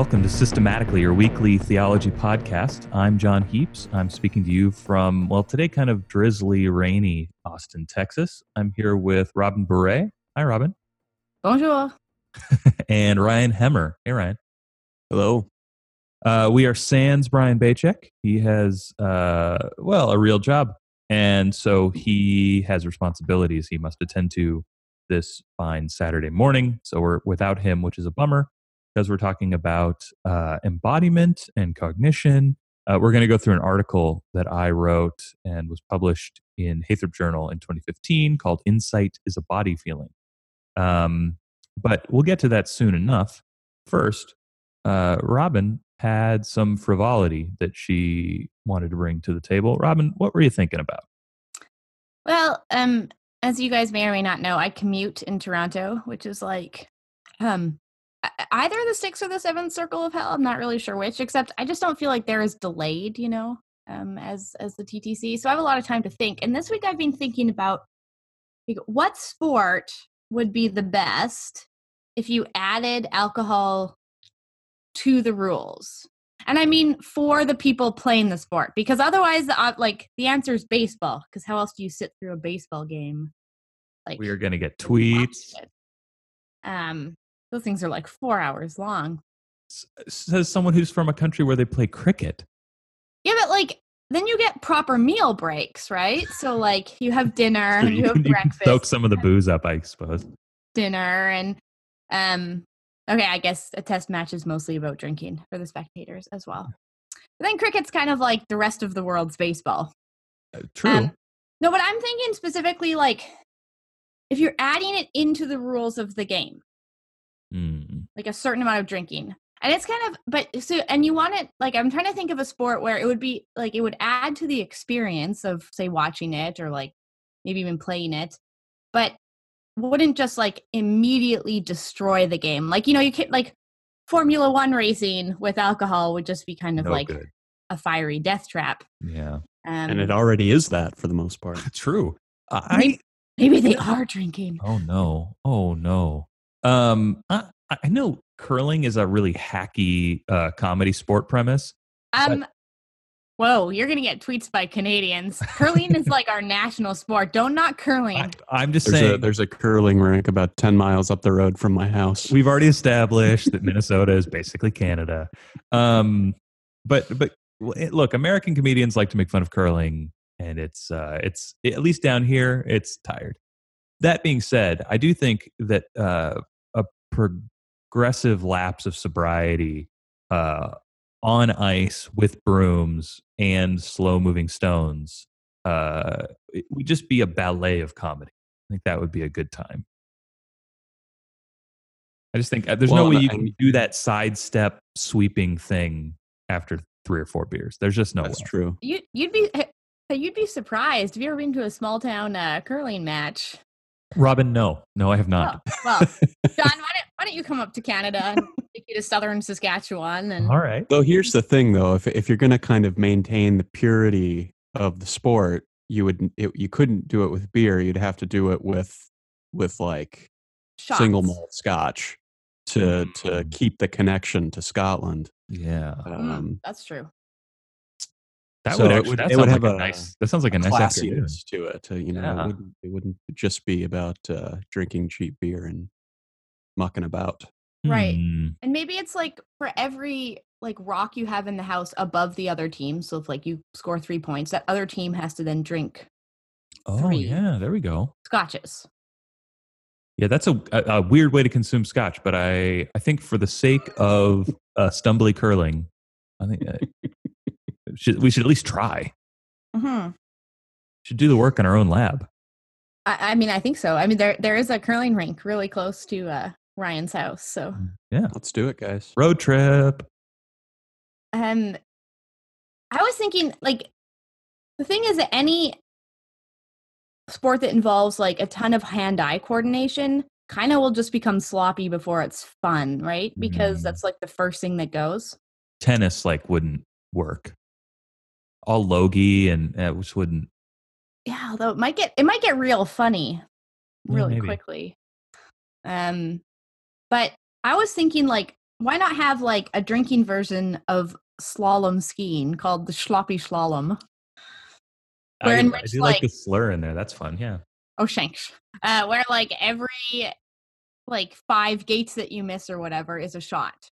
Hello. Welcome to Systematically, your weekly theology podcast. I'm Jon Heaps. I'm speaking to you from, well, today kind of drizzly, rainy Austin, Texas. I'm here with Robin Bure. Hi, Robin. Bonjour. and Ryan Hemmer. Hey, Ryan. Hello. Uh, we are Sans Brian Bachek. He has, uh, well, a real job. And so he has responsibilities he must attend to this fine Saturday morning. So we're without him, which is a bummer because we're talking about uh, embodiment and cognition. Uh, we're going to go through an article that I wrote and was published in Heythrop Journal in 2015 called Insight is a Body Feeling. Um, but we'll get to that soon enough. First, uh, Robin had some frivolity that she wanted to bring to the table. Robin, what were you thinking about? Well, um, as you guys may or may not know, I commute in Toronto, which is like um either the sixth or the seventh circle of hell. I'm not really sure which, except I just don't feel like they're as delayed, you know, um, as as the TTC. So I have a lot of time to think. And this week I've been thinking about like, what sport would be the best if you added alcohol to the rules. And I mean for the people playing the sport, because otherwise, uh, like the answer is baseball. Because how else do you sit through a baseball game? Like we are going to get tweets. Um, those things are like four hours long. Says someone who's from a country where they play cricket. Yeah, but like then you get proper meal breaks, right? So like you have dinner, you, you have you breakfast, soak some of the booze up, I suppose. Dinner and um okay, I guess a test match is mostly about drinking for the spectators as well. But then cricket's kind of like the rest of the world's baseball. Uh, true. Um, no, but I'm thinking specifically like if you're adding it into the rules of the game, mm. like a certain amount of drinking. And it's kind of, but so, and you want it, like, I'm trying to think of a sport where it would be like, it would add to the experience of, say, watching it or like maybe even playing it, but wouldn't just like immediately destroy the game. Like, you know, you can't like Formula One racing with alcohol would just be kind of no like good. a fiery death trap. Yeah. Um, and it already is that for the most part. True. I, maybe, maybe they are drinking. Oh no. Oh no. Um, I, I know curling is a really hacky uh, comedy sport premise. Um, whoa, you're gonna get tweets by Canadians. Curling is like our national sport. Don't knock curling. I, am just there's saying. A, there's a curling rink about ten miles up the road from my house. We've already established that Minnesota is basically Canada. Um, but but look, American comedians like to make fun of curling, and it's uh, it's at least down here, it's tired. That being said, I do think that uh, a progressive lapse of sobriety uh, on ice with brooms and slow moving stones uh, it would just be a ballet of comedy. I think that would be a good time. I just think uh, there's well, no way you can do that sidestep sweeping thing after three or four beers. There's just no. That's way. true. You, you'd be you'd be surprised. Have you ever been to a small town uh, curling match? Robin, no, no, I have not. Oh, well, Jon, why don't, why don't you come up to Canada and take you to southern Saskatchewan? And all right. Though here's the thing, though, if if you're going to kind of maintain the purity of the sport, you would it, you couldn't do it with beer. You'd have to do it with with like Shots. single malt Scotch to mm. to keep the connection to Scotland. Yeah, um, mm, that's true. That so would actually, that it would have like a, a, nice. That sounds like a, a nice classiness to it. Uh, you know, yeah. it, wouldn't, it, wouldn't, just be about uh, drinking cheap beer and mucking about. Right, hmm. and maybe it's like for every like rock you have in the house above the other team. So if like you score three points, that other team has to then drink. Oh yeah, there we go. Scotches. Yeah, that's a, a, weird way to consume scotch, but I I think for the sake of uh, stumbly curling, I think uh, should, we should at least try. Mm-hmm. Should do the work in our own lab. I, I, mean, I think so. I mean, there there is a curling rink really close to uh, Ryan's house, so mm, yeah, let's do it, guys. Road trip. Um, I was thinking like the thing is that any sport that involves like a ton of hand-eye coordination kind of will just become sloppy before it's fun, right? Because mm. that's like the first thing that goes. Tennis like wouldn't work all logy and uh, which wouldn't. Yeah, although it might get it might get real funny really yeah, quickly. Um, but I was thinking like why not have like a drinking version of slalom skiing called the sloppy slalom? I, Where in I do like, like- the slur in there. That's fun. Yeah. Oh, shanks. Uh, where like every like five gates that you miss or whatever is a shot.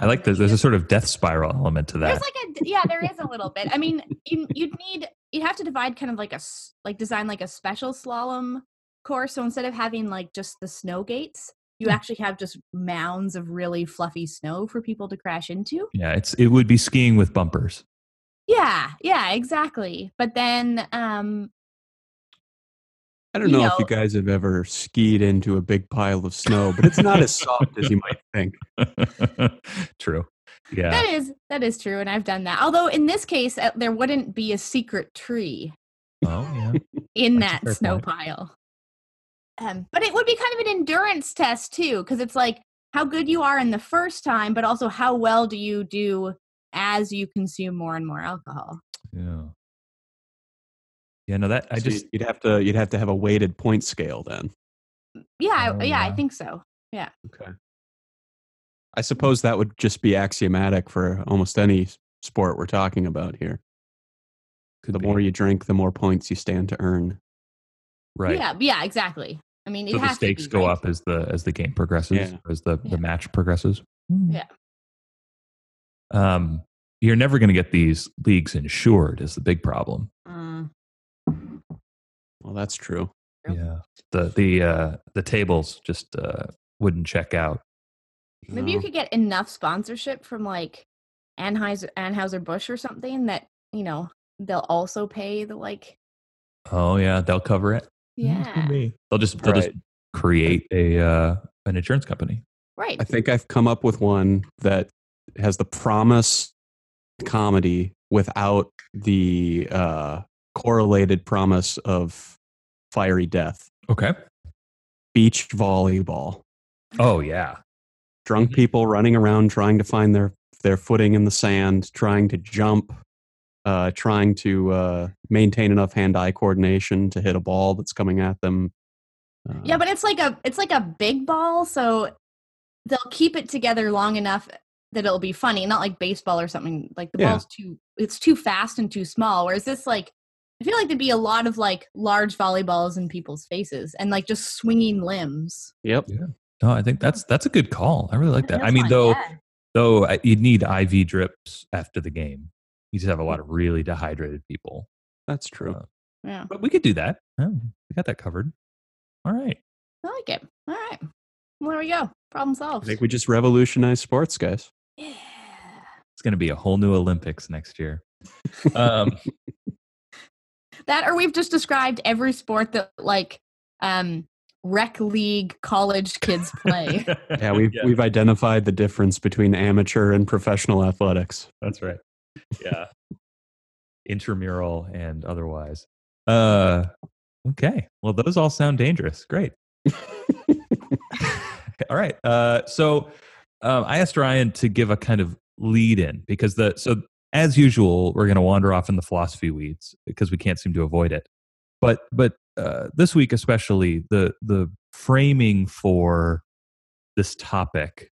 I like that. There's a sort of death spiral element to that. There's like a yeah, there is a little bit. I mean, you, you'd need you'd have to divide kind of like a like design like a special slalom course. So instead of having like just the snow gates, you Hmm. actually have just mounds of really fluffy snow for people to crash into. yeah, it's it would be skiing with bumpers. Yeah, yeah, exactly. But then um I don't You know, if you guys have ever skied into a big pile of snow, but it's not as soft as you might think. True. Yeah. that is that is true and I've done that. Although in this case uh, there wouldn't be a secret tree Oh yeah. in That's that snow point. pile. Um, but it would be kind of an endurance test too, because it's like how good you are in the first time, but also how well do you do as you consume more and more alcohol. Yeah. Yeah. No, that I So just you'd have to you'd have to have a weighted point scale then. Yeah, Oh, yeah, I think so. Yeah. Okay. I suppose that would just be axiomatic for almost any sport we're talking about here. could the be. more you drink, the more points you stand to earn. right. Yeah, yeah, exactly. I mean, it So the has to stakes be, go right? up as the as the game progresses, Yeah. as the Yeah. the match progresses. Yeah. Um, you're never going to get these leagues insured. Is the big problem. Well, that's true. Yep. Yeah. The the uh, the tables just uh, wouldn't check out. maybe you could get enough sponsorship from like Anheuser Anheuser Busch or something that you know they'll also pay the like. Oh yeah, they'll cover it. Mm, Yeah, be. They'll just they'll just create a uh, an insurance company. right. I think I've come up with one that has the promise comedy without the uh, correlated promise of fiery death. Okay. Beach volleyball. Oh yeah. Drunk Mhm. people running around trying to find their their footing in the sand, trying to jump, uh, trying to uh, maintain enough hand-eye coordination to hit a ball that's coming at them. Uh, Yeah, but it's like a it's like a big ball, so they'll keep it together long enough that it'll be funny, not like baseball or something. Like the Yeah. ball's too it's too fast and too small. Whereas this like I feel like there'd be a lot of like large volleyballs in people's faces and like just swinging limbs. Yep. No, I think that's that's a good call. I really like that. I mean, fun, though yeah. though you'd need IV drips after the game. You just have a lot of really dehydrated people. That's true. Uh, yeah, But we could do that. Oh, we got that covered. All right. I like it. All right, well, there we go. Problem solved. I think we just revolutionized sports, guys. yeah. It's going to be a whole new Olympics next year. Um, That or we've just described every sport that like um rec league college kids play. Yeah, we've Yeah. we've identified the difference between amateur and professional athletics. That's right. Yeah. Intramural and otherwise. Uh okay. Well, those all sound dangerous. Great. all right. Uh so um, I asked Ryan to give a kind of lead in because the so as usual we're going to wander off in the philosophy weeds because we can't seem to avoid it. But but uh, this week especially the the framing for this topic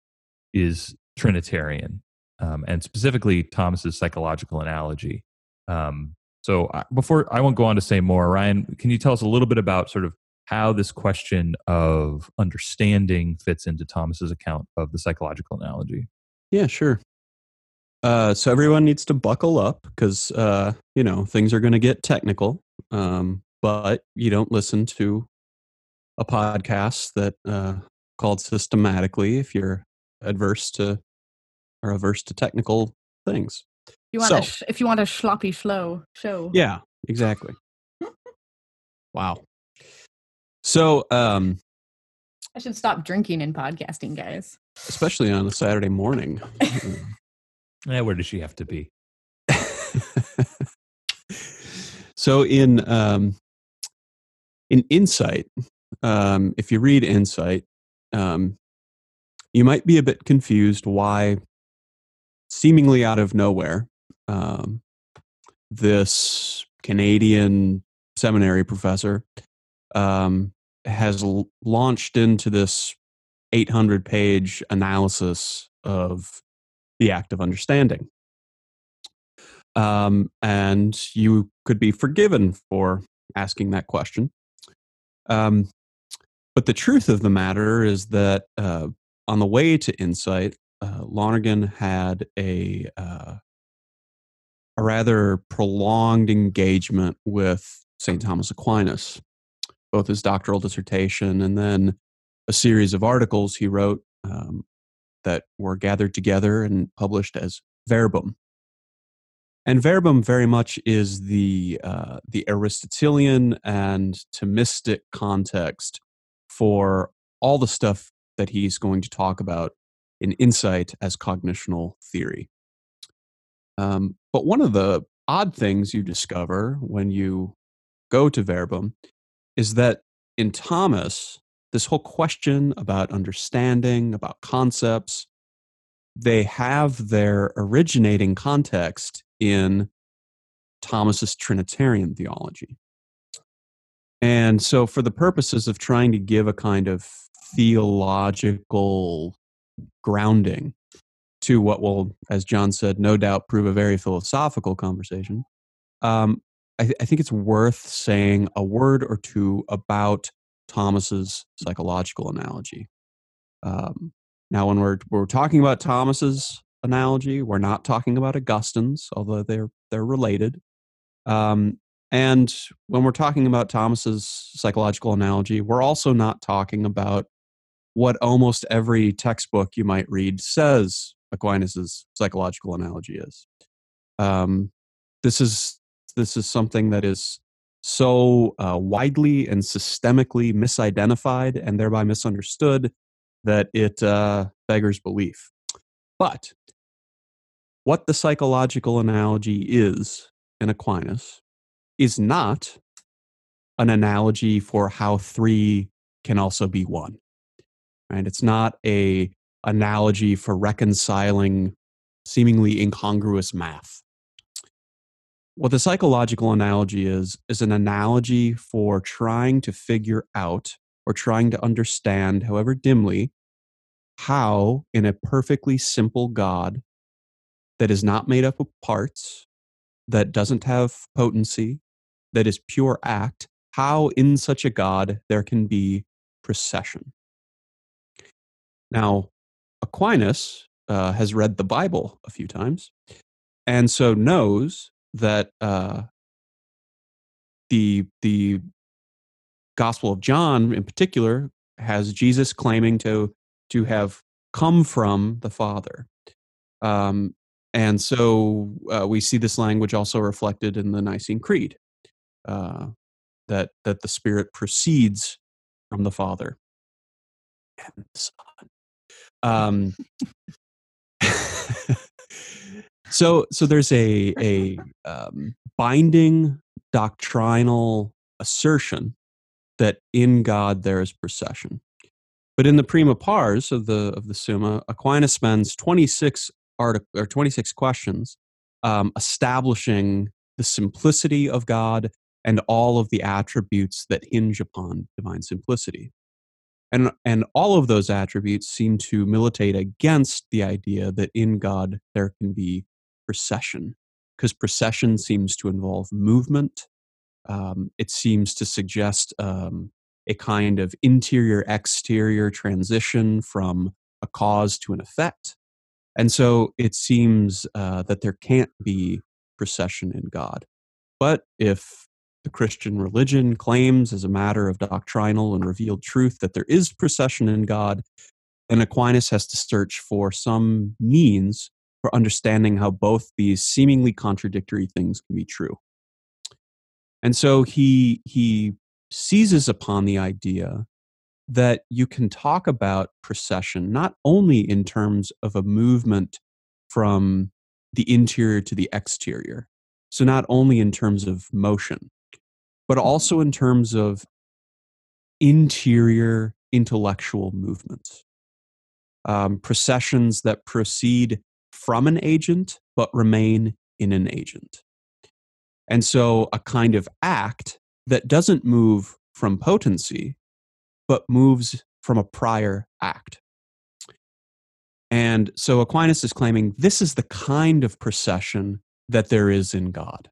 is Trinitarian um, and specifically Thomas's psychological analogy. Um, so I, before I won't go on to say more, Ryan, can you tell us a little bit about sort of how this question of understanding fits into Thomas's account of the psychological analogy? Yeah, sure. Uh, so everyone needs to buckle up because uh, you know things are going to get technical. Um, but you don't listen to a podcast that uh, called systematically if you're adverse to or averse to technical things. You want So- a sh- if you want a sloppy flow show. Yeah, exactly. wow. So, um, I should stop drinking and podcasting, guys. especially on a Saturday morning. Eh, where does she have to be? so in um, in Insight, um, if you read Insight, um, you might be a bit confused why, seemingly out of nowhere, um, this Canadian seminary professor um, has l- launched into this 800 page analysis of the act of understanding. Um, and you could be forgiven for asking that question. Um, but the truth of the matter is that uh, on the way to insight, uh, Lonergan had a uh, a rather prolonged engagement with St. Thomas Aquinas, both his doctoral dissertation and then a series of articles he wrote um, that were gathered together and published as Verbum. And verbum very much is the uh, the Aristotelian and Thomistic context for all the stuff that he's going to talk about in Insight as cognitional theory. Um, but one of the odd things you discover when you go to verbum is that in Thomas, this whole question about understanding, about concepts, they have their originating context in Thomas's Trinitarian theology. And so, for the purposes of trying to give a kind of theological grounding to what will, as Jon said, no doubt prove a very philosophical conversation, um, I, th- I think it's worth saying a word or two about Thomas's psychological analogy. Um, now, when we're we're talking about Thomas's analogy, we're not talking about Augustine's, although they're they're related. Um, and when we're talking about Thomas's psychological analogy, we're also not talking about what almost every textbook you might read says Aquinas's psychological analogy is. Um, this is this is something that is so uh, widely and systemically misidentified and thereby misunderstood that it uh, beggars belief. But what the psychological analogy is in Aquinas is not an analogy for how three can also be one. Right? It's not a analogy for reconciling seemingly incongruous math. What the psychological analogy is, is an analogy for trying to figure out or trying to understand, however dimly, how in a perfectly simple God that is not made up of parts, that doesn't have potency, that is pure act, how in such a God there can be procession. Now, Aquinas uh, has read the Bible a few times, and so knows that uh, the the Gospel of John, in particular, has Jesus claiming to to have come from the Father. Um, and so uh, we see this language also reflected in the Nicene Creed, uh, that that the Spirit proceeds from the Father and the Son. Um, so so there's a a um, binding doctrinal assertion that in God there is procession. But in the prima pars of the of the Summa, Aquinas spends 26 article or 26 questions um, establishing the simplicity of God and all of the attributes that hinge upon divine simplicity. And, and all of those attributes seem to militate against the idea that in God there can be procession, because procession seems to involve movement. Um, it seems to suggest um, a kind of interior exterior transition from a cause to an effect. And so it seems uh, that there can't be procession in God. But if the Christian religion claims, as a matter of doctrinal and revealed truth, that there is procession in God, then Aquinas has to search for some means for understanding how both these seemingly contradictory things can be true. And so he he seizes upon the idea that you can talk about procession not only in terms of a movement from the interior to the exterior, so not only in terms of motion, but also in terms of interior intellectual movements. Um, processions that proceed from an agent but remain in an agent. And so a kind of act that doesn't move from potency, but moves from a prior act. And so Aquinas is claiming this is the kind of procession that there is in God.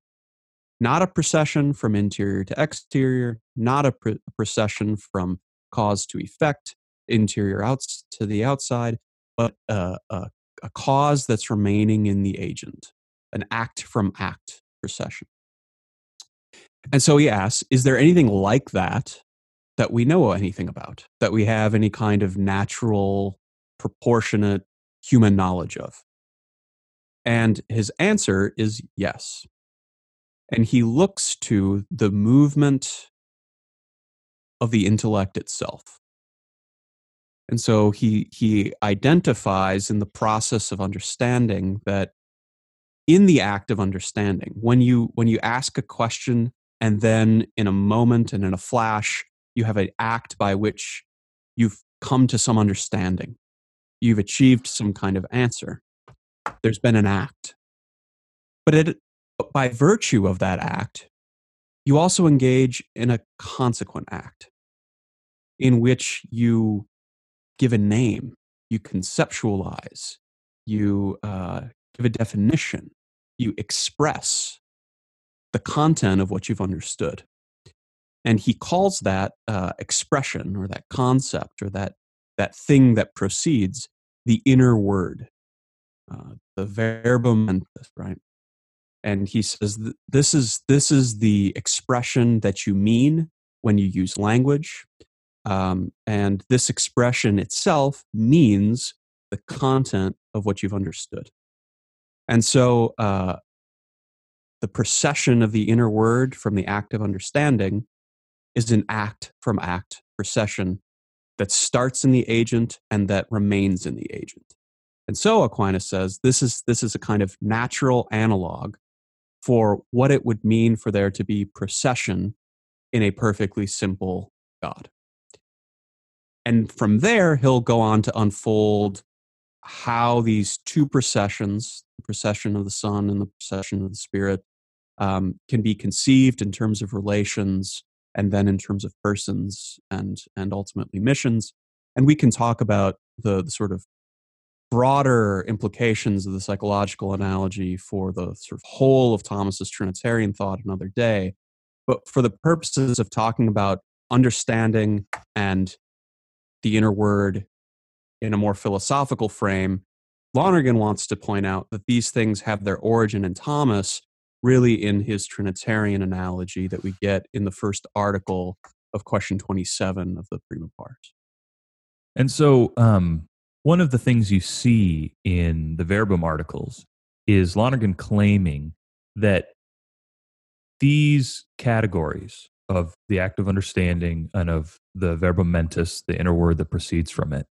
Not a procession from interior to exterior, not a, pr- procession from cause to effect, interior outs to the outside, but a, a, a cause that's remaining in the agent, an act from act procession. And so he asks, is there anything like that that we know anything about, that we have any kind of natural, proportionate human knowledge of? And his answer is yes. And he looks to the movement of the intellect itself. And so he, he identifies in the process of understanding that in the act of understanding, when you, when you ask a question and then in a moment and in a flash, you have an act by which you've come to some understanding. You've achieved some kind of answer. There's been an act. But it, by virtue of that act, you also engage in a consequent act in which you give a name, you conceptualize, you uh, give a definition, you express the content of what you've understood. And he calls that uh, expression or that concept or that, that thing that proceeds the inner word, uh, the verbum mentis, right? And he says this is this is the expression that you mean when you use language, um, and this expression itself means the content of what you've understood. And so, uh, the procession of the inner word from the act of understanding is an act from act procession that starts in the agent and that remains in the agent. And so Aquinas says this is, this is a kind of natural analog for what it would mean for there to be procession in a perfectly simple God. And from there, he'll go on to unfold how these two processions, the procession of the Son and the procession of the Spirit, um, can be conceived in terms of relations and then in terms of persons and and ultimately missions. And we can talk about the, the sort of broader implications of the psychological analogy for the sort of whole of thomas's trinitarian thought another day. But for the purposes of talking about understanding and the inner word in a more philosophical frame lonergan wants to point out that these things have their origin in thomas really in his Trinitarian analogy that we get in the first article of question 27 of the Prima Pars. And so, um, one of the things you see in the verbum articles is Lonergan claiming that these categories of the act of understanding and of the verbum mentis, the inner word that proceeds from it,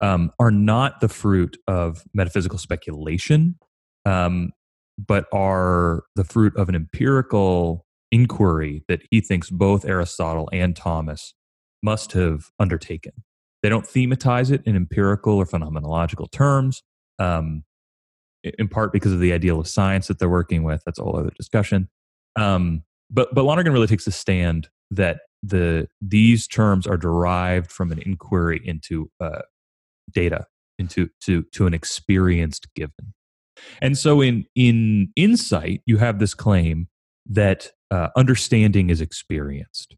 um, are not the fruit of metaphysical speculation, um, but are the fruit of an empirical inquiry that he thinks both Aristotle and Thomas must have undertaken. They don't thematize it in empirical or phenomenological terms, um, in part because of the ideal of science that they're working with. That's a whole other discussion. Um, but but Lonergan really takes a stand that the these terms are derived from an inquiry into uh, data, into to to an experienced given. And so in in insight, you have this claim that uh, understanding is experienced,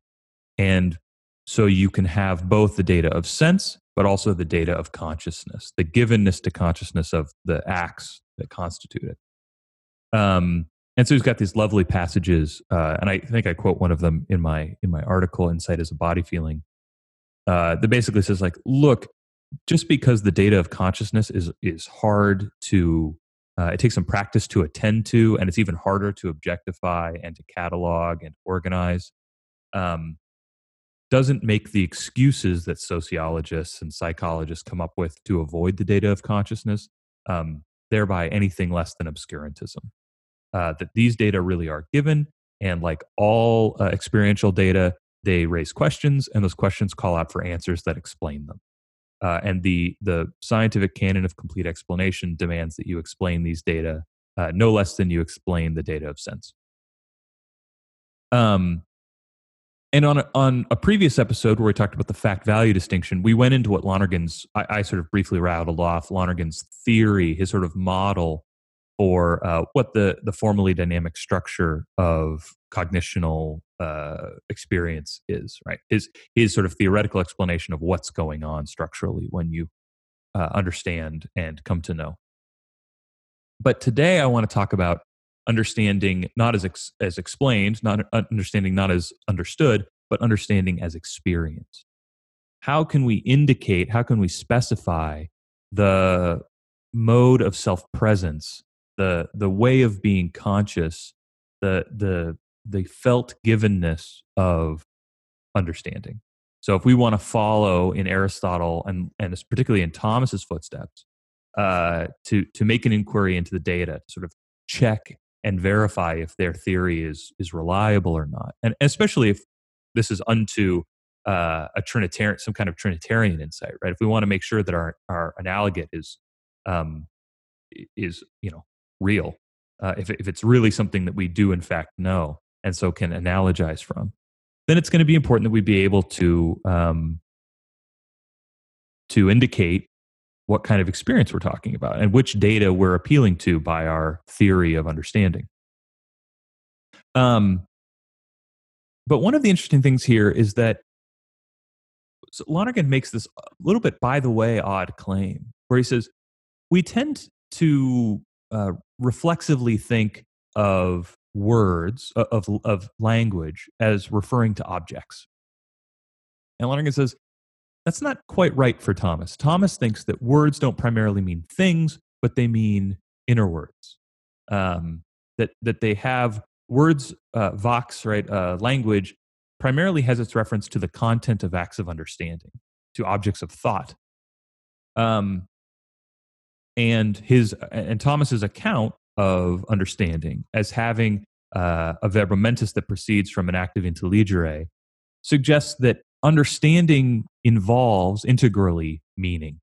and so you can have both the data of sense, but also the data of consciousness, the givenness to consciousness of the acts that constitute it. Um, and so he's got these lovely passages, uh, and I think I quote one of them in my in my article, "Insight as a Body Feeling." Uh, that basically says, like, look, just because the data of consciousness is is hard to uh, it takes some practice to attend to, and it's even harder to objectify and to catalog and organize. Um, doesn't make the excuses that sociologists and psychologists come up with to avoid the data of consciousness, um, thereby anything less than obscurantism. Uh, that these data really are given, and like all uh, experiential data, they raise questions, and those questions call out for answers that explain them. Uh, and the the scientific canon of complete explanation demands that you explain these data uh, no less than you explain the data of sense. Um, And on a, on a previous episode where we talked about the fact value distinction, we went into what Lonergan's, I, I sort of briefly rattled off Lonergan's theory, his sort of model for uh, what the, the formally dynamic structure of cognitional uh, experience is, right? His, his sort of theoretical explanation of what's going on structurally when you uh, understand and come to know. But today I want to talk about understanding not as ex- as explained, not understanding not as understood, but understanding as experience. How can we indicate? How can we specify the mode of self presence, the the way of being conscious, the the the felt givenness of understanding. So if we want to follow in Aristotle and and particularly in Thomas's footsteps, uh, to to make an inquiry into the data, sort of check and verify if their theory is is reliable or not, and especially if this is unto uh, a trinitarian, some kind of trinitarian insight, right? If we want to make sure that our our analogate is um, is you know real, uh, if if it's really something that we do in fact know, and so can analogize from, then it's going to be important that we be able to um, to indicate what kind of experience we're talking about and which data we're appealing to by our theory of understanding. Um, but one of the interesting things here is that so Lonergan makes this a little bit by the way odd claim where he says we tend to uh, reflexively think of words of of language as referring to objects. And Lonergan says that's not quite right for Thomas. Thomas thinks that words don't primarily mean things, but they mean inner words. Um, that that they have words, uh, vox, right? Uh, language primarily has its reference to the content of acts of understanding, to objects of thought. Um, and his and Thomas's account of understanding as having uh, a verbum mentis that proceeds from an active intelligere suggests that understanding involves integrally meaning,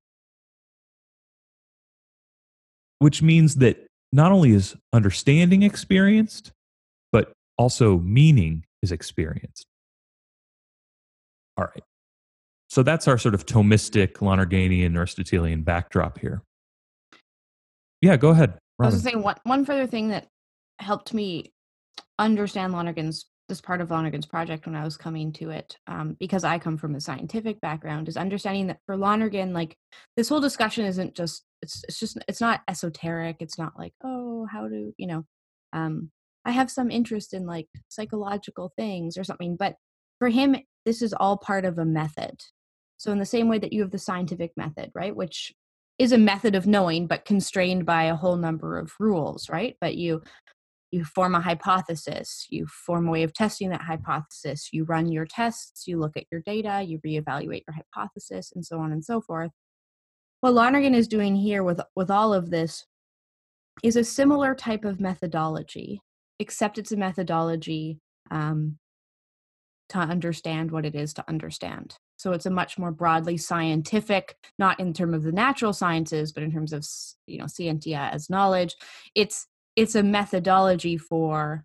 which means that not only is understanding experienced, but also meaning is experienced. All right. So that's our sort of Thomistic, Lonerganian, Aristotelian backdrop here. Yeah, go ahead. Robin. I was saying one, one further thing that helped me understand Lonergan's this part of Lonergan's project when I was coming to it, um, because I come from a scientific background, is understanding that for Lonergan, like this whole discussion isn't just it's it's just it's not esoteric. It's not like oh how do you know, um, I have some interest in like psychological things or something. But for him, this is all part of a method. So in the same way that you have the scientific method, right, which is a method of knowing but constrained by a whole number of rules right but you you form a hypothesis, you form a way of testing that hypothesis, you run your tests, you look at your data, you reevaluate your hypothesis, and so on and so forth. What Lonergan is doing here with, with all of this is a similar type of methodology, except it's a methodology um, to understand what it is to understand. So it's a much more broadly scientific, not in terms of the natural sciences, but in terms of you know scientia as knowledge. It's it's a methodology for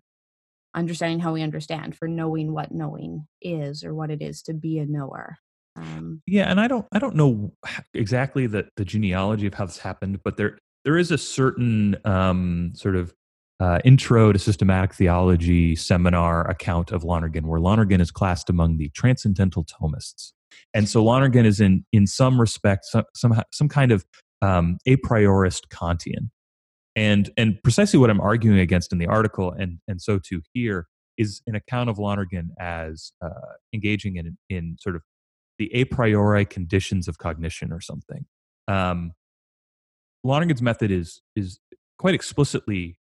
understanding how we understand for knowing what knowing is or what it is to be a knower um, yeah and i don't i don't know exactly the the genealogy of how this happened but there there is a certain um, sort of uh, intro to systematic theology seminar account of lonergan where lonergan is classed among the transcendental thomists and so lonergan is in in some respect some some, some kind of um, a priorist kantian. And and precisely what i'm arguing against in the article and and so too here is an account of lonergan as uh, engaging in in sort of the a priori conditions of cognition or something. Um, lonergan's method is is quite explicitly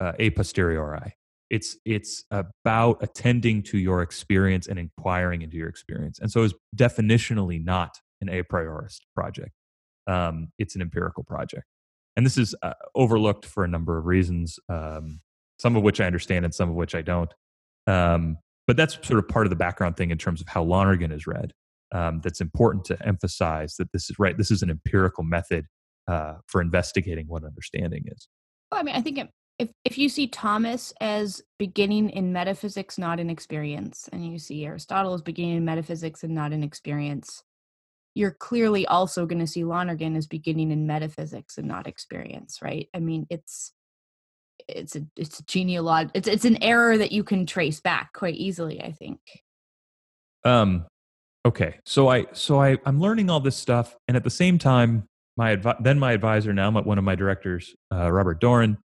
uh, a posteriori it's it's about attending to your experience and inquiring into your experience and so it's definitionally not an a priorist project um, it's an empirical project and this is uh, overlooked for a number of reasons, um, some of which I understand and some of which I don't. Um, but that's sort of part of the background thing in terms of how Lonergan is read. Um, that's important to emphasize that this is right. This is an empirical method uh, for investigating what understanding is. Well, I mean, I think it if if you see Thomas as beginning in metaphysics, not in experience, and you see Aristotle as beginning in metaphysics and not in experience, you're clearly also going to see Lonergan as beginning in metaphysics and not experience, right? I mean, it's it's a it's a genealog it's it's an error that you can trace back quite easily, I think. Um okay. So I so I I'm learning all this stuff and at the same time my advi- then my advisor now one of my directors uh, Robert Doran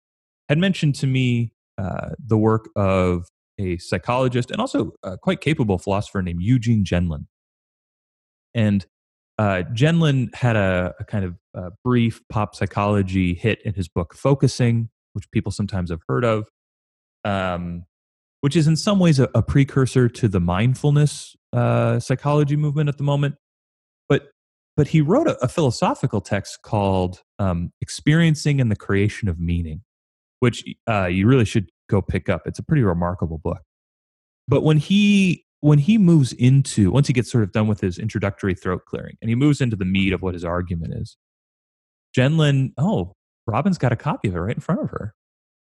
had mentioned to me uh, the work of a psychologist and also a quite capable philosopher named Eugene Gendlin. And uh, Gendlin had a, a kind of a brief pop psychology hit in his book Focusing, which people sometimes have heard of, um, which is in some ways a, a precursor to the mindfulness uh, psychology movement at the moment. But but he wrote a, a philosophical text called um, "Experiencing and the Creation of Meaning," which uh, you really should go pick up. It's a pretty remarkable book. But when he when he moves into once he gets sort of done with his introductory throat clearing and he moves into the meat of what his argument is, Gendlin, oh, Robin's got a copy of it right in front of her.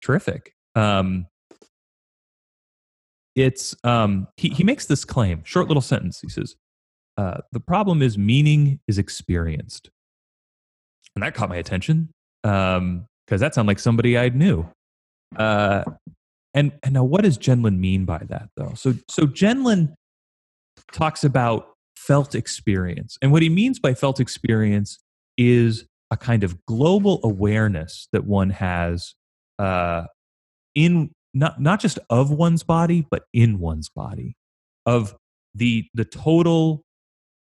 Terrific. Um, it's um, he he makes this claim, short little sentence. He says, uh, "The problem is meaning is experienced," and that caught my attention. Um, because that sounded like somebody I knew. Uh, and and now, what does Gendlin mean by that, though? So so Gendlin talks about felt experience, and what he means by felt experience is a kind of global awareness that one has uh, in not not just of one's body, but in one's body, of the the total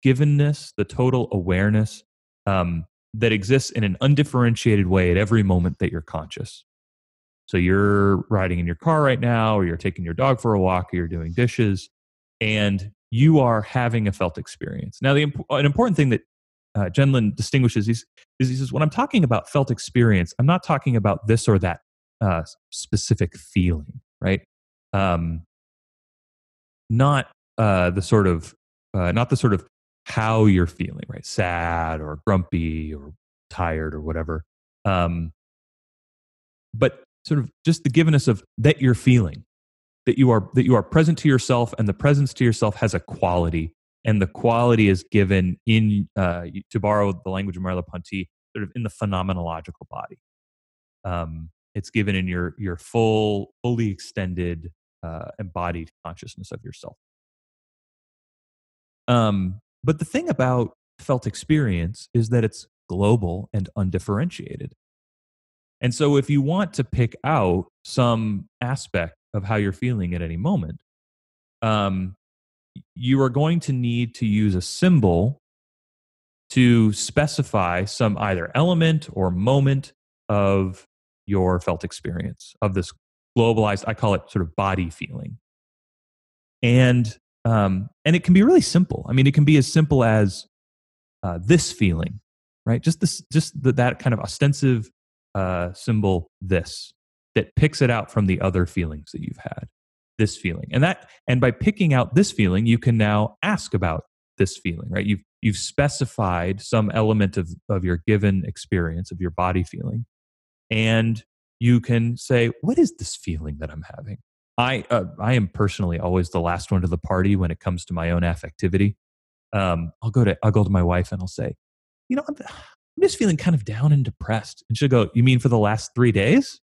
givenness, the total awareness um, that exists in an undifferentiated way at every moment that you're conscious. So you're riding in your car right now, or you're taking your dog for a walk, or you're doing dishes, and you are having a felt experience. Now, the an important thing that uh, Gendlin distinguishes is, is he says, when I'm talking about felt experience, I'm not talking about this or that uh, specific feeling, right? Um, not uh, the sort of uh, not the sort of how you're feeling, right? Sad or grumpy or tired or whatever. Um, but sort of just the givenness of that you're feeling, that you are that you are present to yourself, and the presence to yourself has a quality, and the quality is given in uh, to borrow the language of Merleau-Ponty, sort of in the phenomenological body. Um, it's given in your your full, fully extended, uh, embodied consciousness of yourself. Um, but the thing about felt experience is that it's global and undifferentiated. And so, if you want to pick out some aspect of how you're feeling at any moment, um, you are going to need to use a symbol to specify some either element or moment of your felt experience of this globalized, I call it sort of body feeling. And um, and it can be really simple. I mean, it can be as simple as uh, this feeling, right? Just this, just the, that kind of ostensive uh, symbol, this that picks it out from the other feelings that you've had. This feeling, and that, and by picking out this feeling, you can now ask about this feeling, right? You've you've specified some element of of your given experience of your body feeling, and you can say, "What is this feeling that I'm having?" I uh, I am personally always the last one to the party when it comes to my own affectivity. Um, I'll go to I'll go to my wife and I'll say, you know, I'm, I'm just feeling kind of down and depressed, and she'll go, "You mean for the last three days?"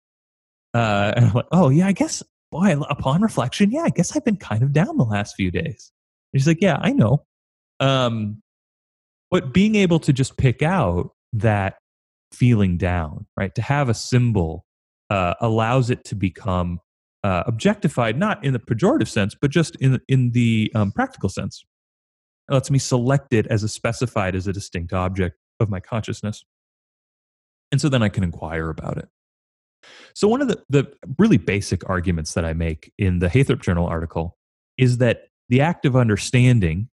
Uh, and I'm like, "Oh yeah, I guess." Boy, upon reflection, yeah, I guess I've been kind of down the last few days. And she's like, "Yeah, I know." Um, but being able to just pick out that feeling down, right? To have a symbol uh, allows it to become uh, objectified, not in the pejorative sense, but just in in the um, practical sense. It lets me select it as a specified as a distinct object of my consciousness, and so then I can inquire about it. So one of the, the really basic arguments that I make in the Heythrop Journal article is that the act of understanding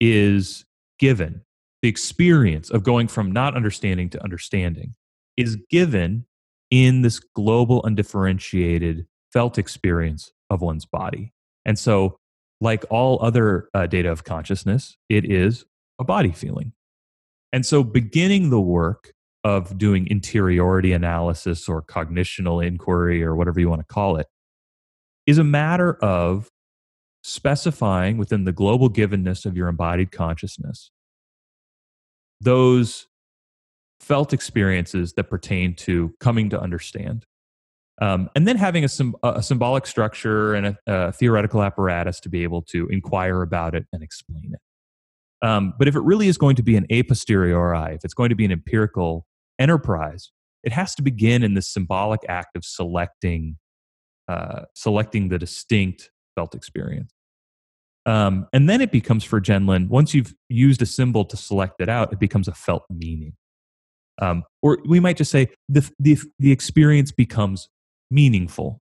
is given. The experience of going from not understanding to understanding is given in this global, undifferentiated felt experience of one's body. And so, like all other uh, data of consciousness, it is a body feeling. And so, beginning the work of doing interiority analysis or cognitional inquiry or whatever you want to call it is a matter of specifying within the global givenness of your embodied consciousness those felt experiences that pertain to coming to understand. Um, and then having a, a, symbolic structure and a, a, theoretical apparatus to be able to inquire about it and explain it. Um, but if it really is going to be an a posteriori, if it's going to be an empirical enterprise, it has to begin in this symbolic act of selecting, uh, selecting the distinct felt experience. Um, and then it becomes for Gendlin, once you've used a symbol to select it out, it becomes a felt meaning. Um, or we might just say the, the, the experience becomes meaningful.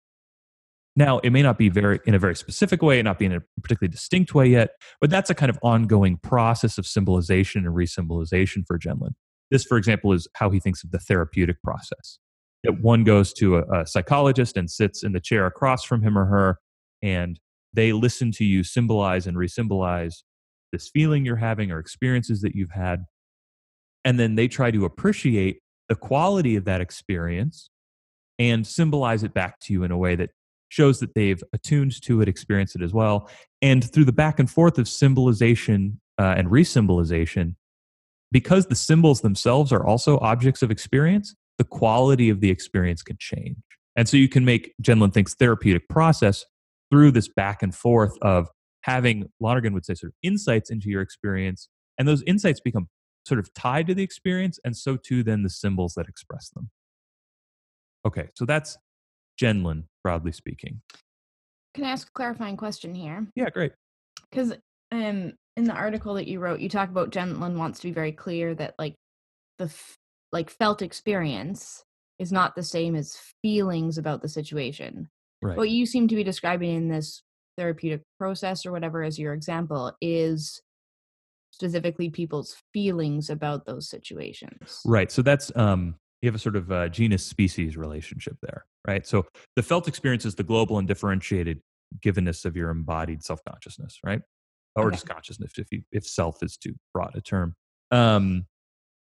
Now, it may not be very in a very specific way, not be in a particularly distinct way yet, but that's a kind of ongoing process of symbolization and resymbolization for Gendlin. This, for example, is how he thinks of the therapeutic process. That one goes to a, a psychologist and sits in the chair across from him or her, and they listen to you symbolize and resymbolize this feeling you're having or experiences that you've had. And then they try to appreciate the quality of that experience and symbolize it back to you in a way that shows that they've attuned to it, experienced it as well. And through the back and forth of symbolization uh, and resymbolization, because the symbols themselves are also objects of experience, the quality of the experience can change. And so you can make Gendlin thinks therapeutic process through this back and forth of having Lonergan would say sort of insights into your experience, and those insights become sort of tied to the experience, and so too then the symbols that express them. Okay, so that's Gendlin, broadly speaking. Can I ask a clarifying question here? Yeah, great. Because um, in the article that you wrote, you talk about Gendlin wants to be very clear that like the f- like felt experience is not the same as feelings about the situation. Right. What you seem to be describing in this therapeutic process or whatever as your example is specifically people's feelings about those situations. Right. So that's um you have a sort of uh, genus species relationship there, right? So the felt experience is the global and differentiated givenness of your embodied self consciousness, right? Or okay. just consciousness, if you, if self is too broad a term. Um,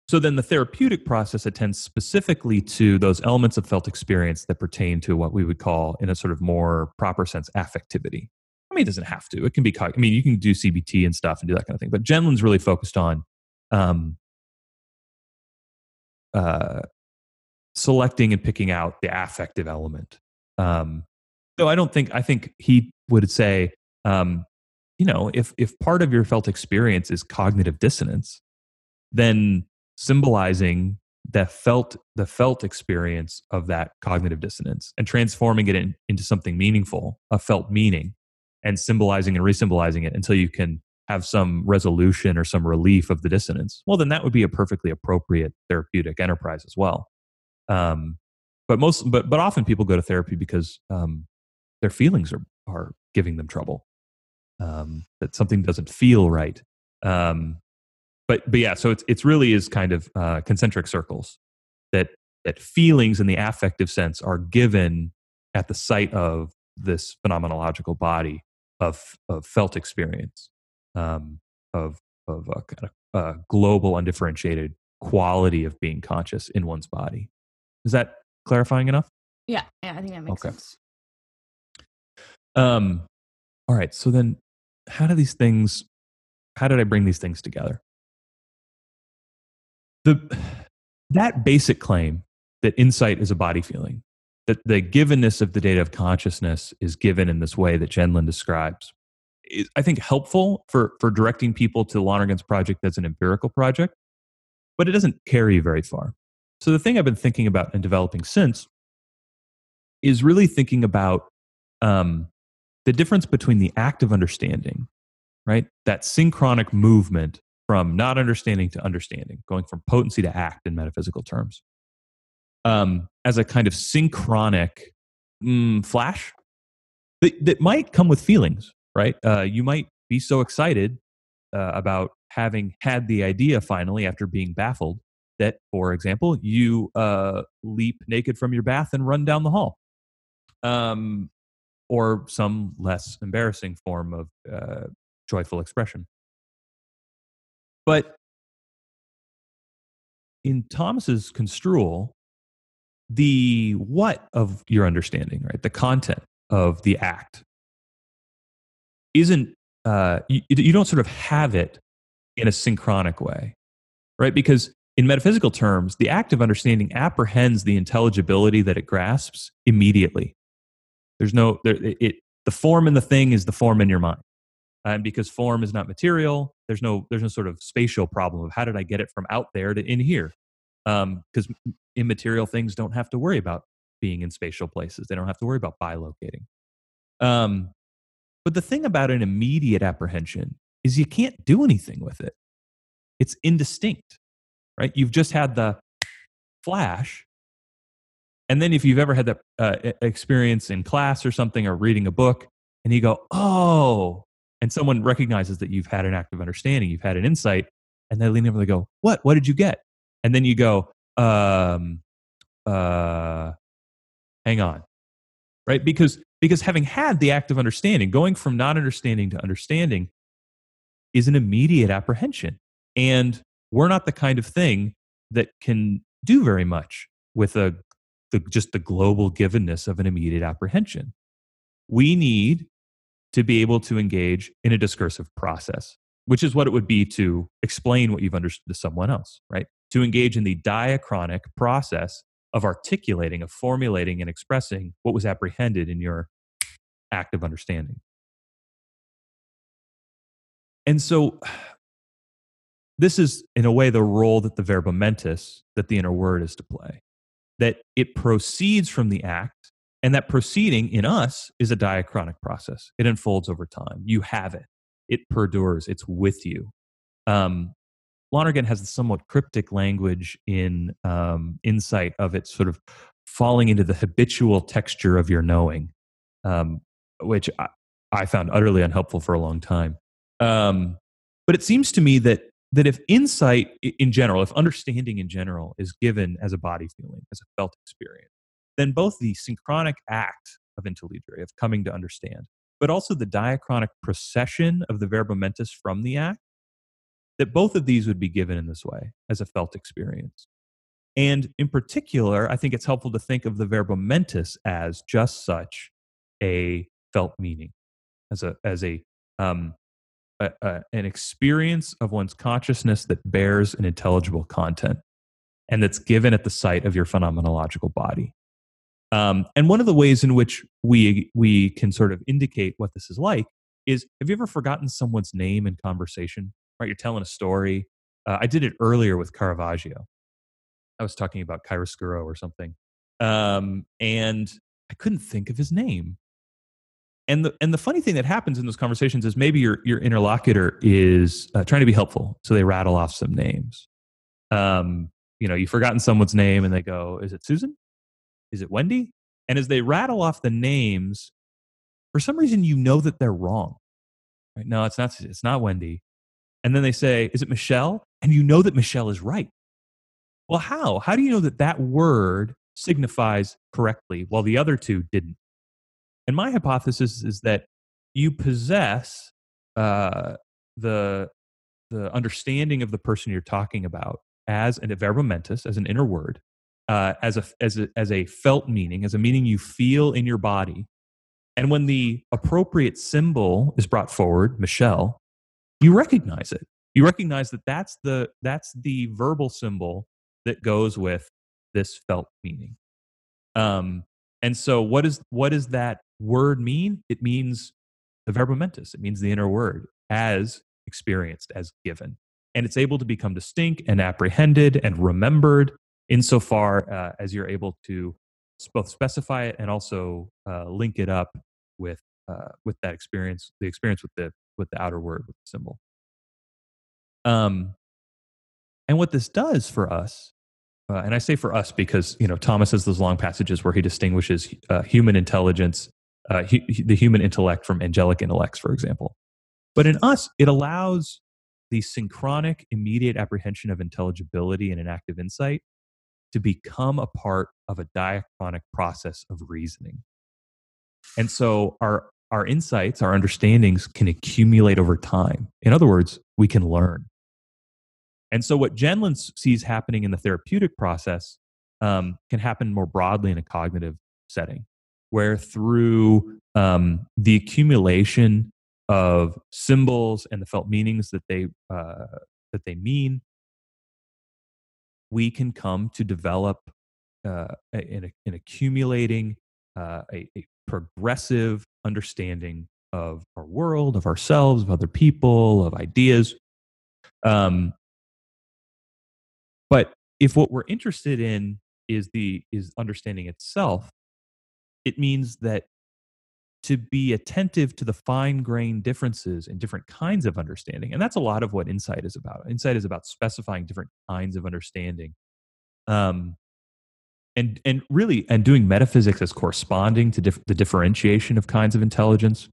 so then the therapeutic process attends specifically to those elements of felt experience that pertain to what we would call, in a sort of more proper sense, affectivity. I mean, it doesn't have to. It can be. I mean, you can do CBT and stuff and do that kind of thing. But Gendlin's really focused on um, uh, selecting and picking out the affective element. Um, so I don't think. I think he would say, um, you know, if if part of your felt experience is cognitive dissonance, then symbolizing the felt the felt experience of that cognitive dissonance and transforming it in, into something meaningful a felt meaning and symbolizing and resymbolizing it until you can have some resolution or some relief of the dissonance well then that would be a perfectly appropriate therapeutic enterprise as well um, but most but but often people go to therapy because um, their feelings are are giving them trouble um, that something doesn't feel right um, but but yeah, so it's it's really is kind of uh, concentric circles that that feelings in the affective sense are given at the site of this phenomenological body of of felt experience um, of of a kind of a global undifferentiated quality of being conscious in one's body. Is that clarifying enough? Yeah, yeah, I think that makes okay. sense. Um, all right. So then, how do these things? How did I bring these things together? the that basic claim that insight is a body feeling, that the givenness of the data of consciousness is given in this way that Gendlin describes, is, I think, helpful for, for directing people to Lonergan's project as an empirical project, but it doesn't carry very far. So, the thing I've been thinking about and developing since is really thinking about um, the difference between the act of understanding, right? That synchronic movement from not understanding to understanding, going from potency to act in metaphysical terms, um, as a kind of synchronic mm, flash that, that might come with feelings, right? Uh, you might be so excited uh, about having had the idea finally after being baffled that, for example, you uh, leap naked from your bath and run down the hall. Um, or some less embarrassing form of uh, joyful expression. But in Thomas's construal, the what of your understanding, right? The content of the act isn't uh, you, you don't sort of have it in a synchronic way, right? Because in metaphysical terms, the act of understanding apprehends the intelligibility that it grasps immediately. There's no there, it. The form in the thing is the form in your mind, and because form is not material, there's no there's no sort of spatial problem of how did I get it from out there to in here, because um, immaterial things don't have to worry about being in spatial places. They don't have to worry about bilocating. Um, but the thing about an immediate apprehension is you can't do anything with it. It's indistinct, right? You've just had the flash. And then if you've ever had that uh, experience in class or something or reading a book and you go, oh, and someone recognizes that you've had an active understanding, you've had an insight, and they lean over and they go, what? What did you get? And then you go, um, uh, hang on, right? Because because having had the act of understanding, going from non understanding to understanding is an immediate apprehension. And we're not the kind of thing that can do very much with a, the, just the global givenness of an immediate apprehension. We need to be able to engage in a discursive process, which is what it would be to explain what you've understood to someone else, right? To engage in the diachronic process of articulating, of formulating, and expressing what was apprehended in your act of understanding. And so, this is, in a way, the role that the verbum mentis, that the inner word is to play. That it proceeds from the act, and that proceeding in us is a diachronic process. It unfolds over time. You have it, it perdures, it's with you. Um, Lonergan has the somewhat cryptic language in um, insight of it sort of falling into the habitual texture of your knowing. Um, which I, I found utterly unhelpful for a long time. Um, but it seems to me that that if insight in general, if understanding in general is given as a body feeling, as a felt experience, then both the synchronic act of intelligere, of coming to understand, but also the diachronic procession of the verbum mentis from the act, that both of these would be given in this way as a felt experience. And in particular, I think it's helpful to think of the verbum mentis as just such a felt meaning, as a as a, um, a, a an experience of one's consciousness that bears an intelligible content, and that's given at the site of your phenomenological body. Um, and one of the ways in which we we can sort of indicate what this is like is: Have you ever forgotten someone's name in conversation? Right, you're telling a story. Uh, I did it earlier with Caravaggio. I was talking about chiaroscuro or something, um, and I couldn't think of his name and the and the funny thing that happens in those conversations is maybe your your interlocutor is uh, trying to be helpful, so they rattle off some names. Um, you know, you've forgotten someone's name, and they go, "Is it Susan? Is it Wendy?" And as they rattle off the names, for some reason, you know that they're wrong. Right? No, it's not. It's not Wendy. And then they say, "Is it Michelle?" And you know that Michelle is right. Well, how? How do you know that that word signifies correctly while the other two didn't? And my hypothesis is that you possess uh, the the understanding of the person you're talking about as an verbum mentis, as an inner word, uh, as a as a as a felt meaning, as a meaning you feel in your body. And when the appropriate symbol is brought forward, Michelle, you recognize it. You recognize that that's the that's the verbal symbol that goes with this felt meaning. Um, and so, what is what is that word mean? It means the verbum mentis. It means the inner word as experienced, as given. And it's able to become distinct and apprehended and remembered insofar uh, as you're able to both specify it and also uh, link it up with uh, with that experience, the experience with the with the outer word, with the symbol. Um, and what this does for us uh, and I say for us because you know Thomas has those long passages where he distinguishes uh, human intelligence uh, the human intellect from angelic intellects, for example. But in us, it allows the synchronic, immediate apprehension of intelligibility and an active insight to become a part of a diachronic process of reasoning. And so our, our insights, our understandings can accumulate over time. In other words, we can learn. And so, what Gendlin sees happening in the therapeutic process um, can happen more broadly in a cognitive setting, where through um, the accumulation of symbols and the felt meanings that they uh, that they mean, we can come to develop uh, in, in accumulating uh, a, a progressive understanding of our world, of ourselves, of other people, of ideas. Um, but if what we're interested in is the is understanding itself, it means that to be attentive to the fine grained differences in different kinds of understanding, and that's a lot of what insight is about. Insight is about specifying different kinds of understanding. Um, and and really and doing metaphysics as corresponding to dif- the differentiation of kinds of intelligence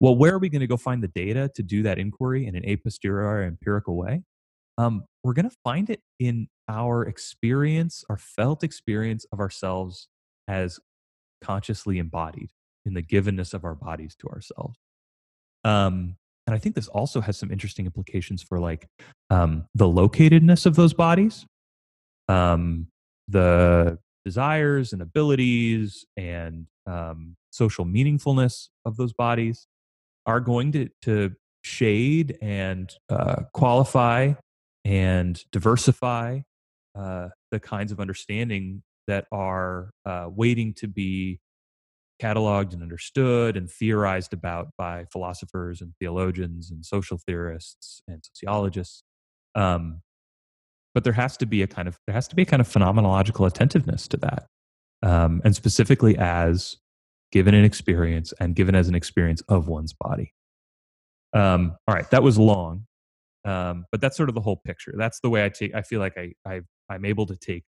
well where are we going to go find the data to do that inquiry in an a posteriori empirical way um, we're going to find it in our experience our felt experience of ourselves as consciously embodied in the givenness of our bodies to ourselves. Um, and i think this also has some interesting implications for like um, the locatedness of those bodies um, the desires and abilities and um, social meaningfulness of those bodies are going to, to shade and uh, qualify and diversify uh, the kinds of understanding that are uh, waiting to be cataloged and understood and theorized about by philosophers and theologians and social theorists and sociologists. Um, but there has to be a kind of there has to be a kind of phenomenological attentiveness to that um, and specifically as given an experience and given as an experience of one's body um, all right that was long um, but that's sort of the whole picture that's the way i take i feel like i, I i'm able to take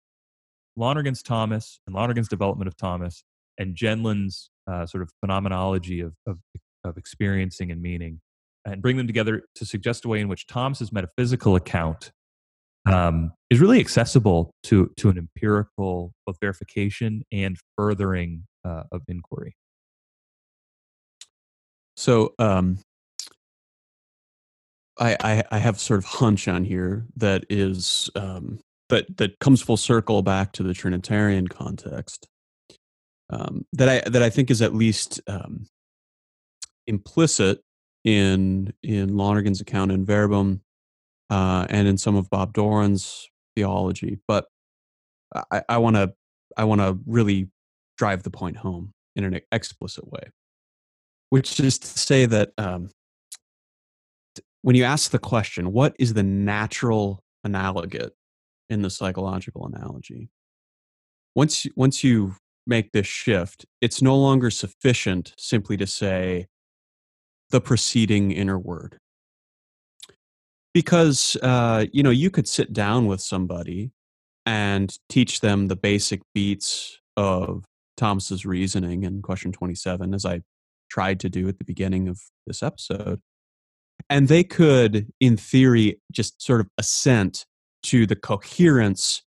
lonergan's thomas and lonergan's development of thomas and gendlin's uh, sort of phenomenology of, of, of experiencing and meaning and bring them together to suggest a way in which thomas's metaphysical account um, is really accessible to to an empirical both verification and furthering uh, of inquiry. So um, I, I, I have sort of hunch on here that is um, that that comes full circle back to the Trinitarian context. Um, that I that I think is at least um, implicit in in Lonergan's account in Verbum uh, and in some of Bob Doran's theology. But I want to I want to really drive the point home in an explicit way, which is to say that um, when you ask the question, what is the natural analogate in the psychological analogy? Once once you make this shift, it's no longer sufficient simply to say the preceding inner word because uh, you know you could sit down with somebody and teach them the basic beats of Thomas's reasoning in question 27 as I tried to do at the beginning of this episode and they could in theory just sort of assent to the coherence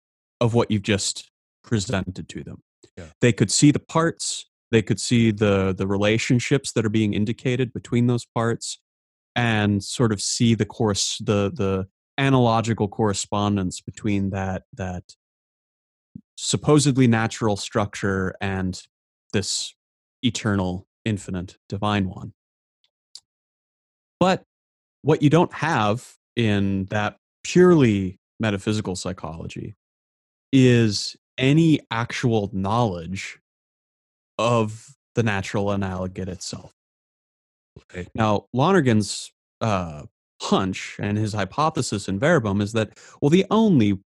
of what you've just presented to them yeah. they could see the parts they could see the the relationships that are being indicated between those parts and sort of see the course the the analogical correspondence between that that supposedly natural structure and this eternal infinite divine one but what you don't have in that purely metaphysical psychology is any actual knowledge of the natural analogate itself Okay. Now, Lonergan's uh, hunch and his hypothesis in Verbum is that, well, the only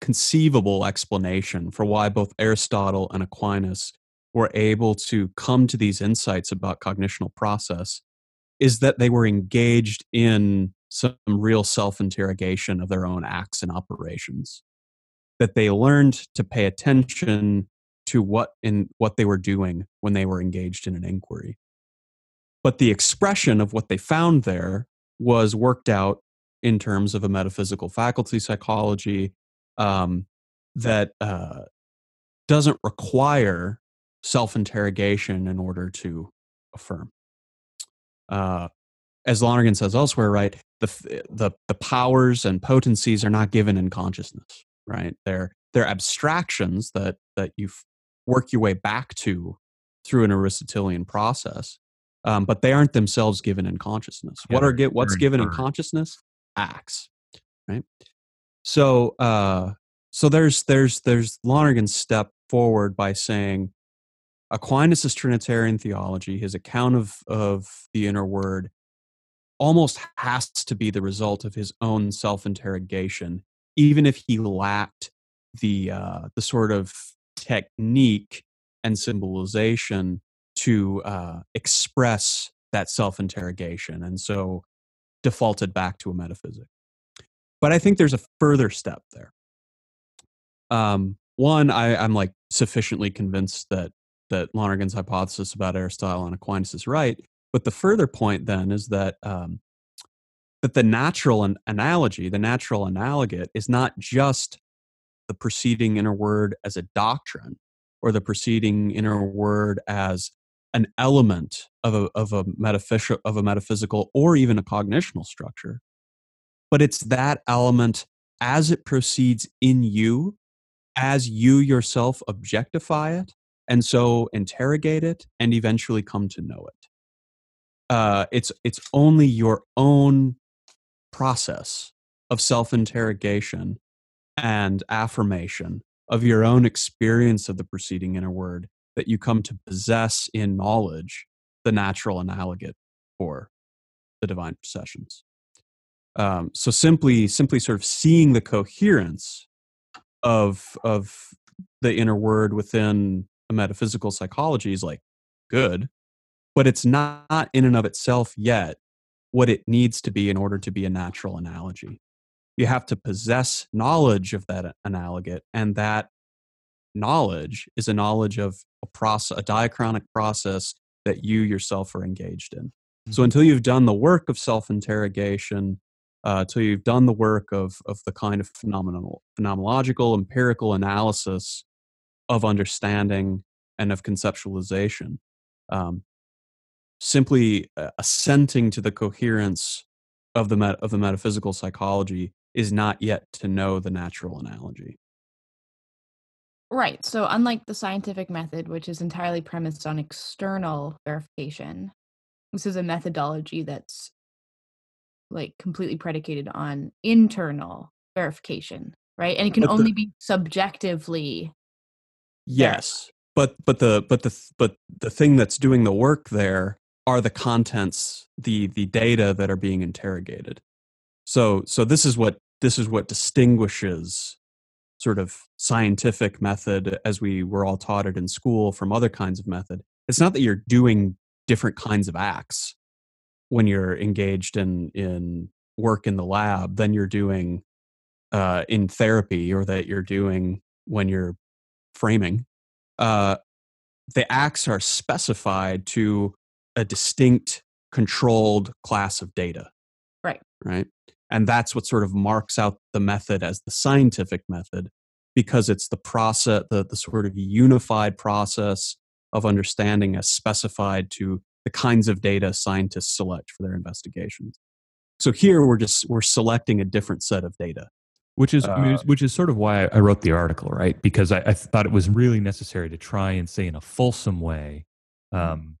conceivable explanation for why both Aristotle and Aquinas were able to come to these insights about cognitional process is that they were engaged in some real self interrogation of their own acts and operations. That they learned to pay attention to what in what they were doing when they were engaged in an inquiry but the expression of what they found there was worked out in terms of a metaphysical faculty psychology um, that uh, doesn't require self interrogation in order to affirm. Uh, as Lonergan says elsewhere, right, the, the, the powers and potencies are not given in consciousness, right? They're, they're abstractions that, that you work your way back to through an Aristotelian process, um, but they aren't themselves given in consciousness. Yeah, what are get what's given in consciousness? Acts, right? So, uh, so there's there's there's Lonergan's step forward by saying Aquinas' Trinitarian theology, his account of of the inner word, almost has to be the result of his own self interrogation, even if he lacked the uh, the sort of technique and symbolization to uh, express that self interrogation, and so defaulted back to a metaphysic. But I think there's a further step there. Um, one, I, I'm like sufficiently convinced that that Lonergan's hypothesis about Aristotle and Aquinas is right. But the further point then is that um, that the natural an- analogy, the natural analogate, is not just the preceding inner word as a doctrine, or the preceding inner word as an element of a of a metaphysical of a metaphysical or even a cognitional structure, but it's that element as it proceeds in you, as you yourself objectify it, and so interrogate it, and eventually come to know it. Uh, it's it's only your own process of self interrogation and affirmation of your own experience of the preceding inner word that you come to possess in knowledge the natural analogate for the divine processions. Um, so simply, simply sort of seeing the coherence of of the inner word within a metaphysical psychology is like good, but it's not in and of itself yet what it needs to be in order to be a natural analogy. You have to possess knowledge of that analogate, and that knowledge is a knowledge of a process, a diachronic process that you yourself are engaged in. So until you've done the work of self-interrogation, uh, until you've done the work of of the kind of phenomenal, phenomenological, empirical analysis of understanding and of conceptualization, um, simply uh, assenting to the coherence of the met- of the metaphysical psychology is not yet to know the natural analogy. Right. So, unlike the scientific method, which is entirely premised on external verification, this is a methodology that's like completely predicated on internal verification, right? And it can But the- only be subjectively. Yes, but but the but the but the thing that's doing the work there are the contents, the the data that are being interrogated. So so this is what this is what distinguishes sort of scientific method as we were all taught it in school from other kinds of method. It's not that you're doing different kinds of acts when you're engaged in in work in the lab than you're doing uh, in therapy or that you're doing when you're framing, uh, the acts are specified to a distinct, controlled class of data. Right. Right. And that's what sort of marks out the method as the scientific method because it's the process, the, the sort of unified process of understanding as specified to the kinds of data scientists select for their investigations. So here we're just we're selecting a different set of data. which is Uh, which is sort of why I wrote the article, right? Because I, I thought it was really necessary to try and say in a fulsome way, Mm-hmm. um,